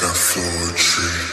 like a flower tree.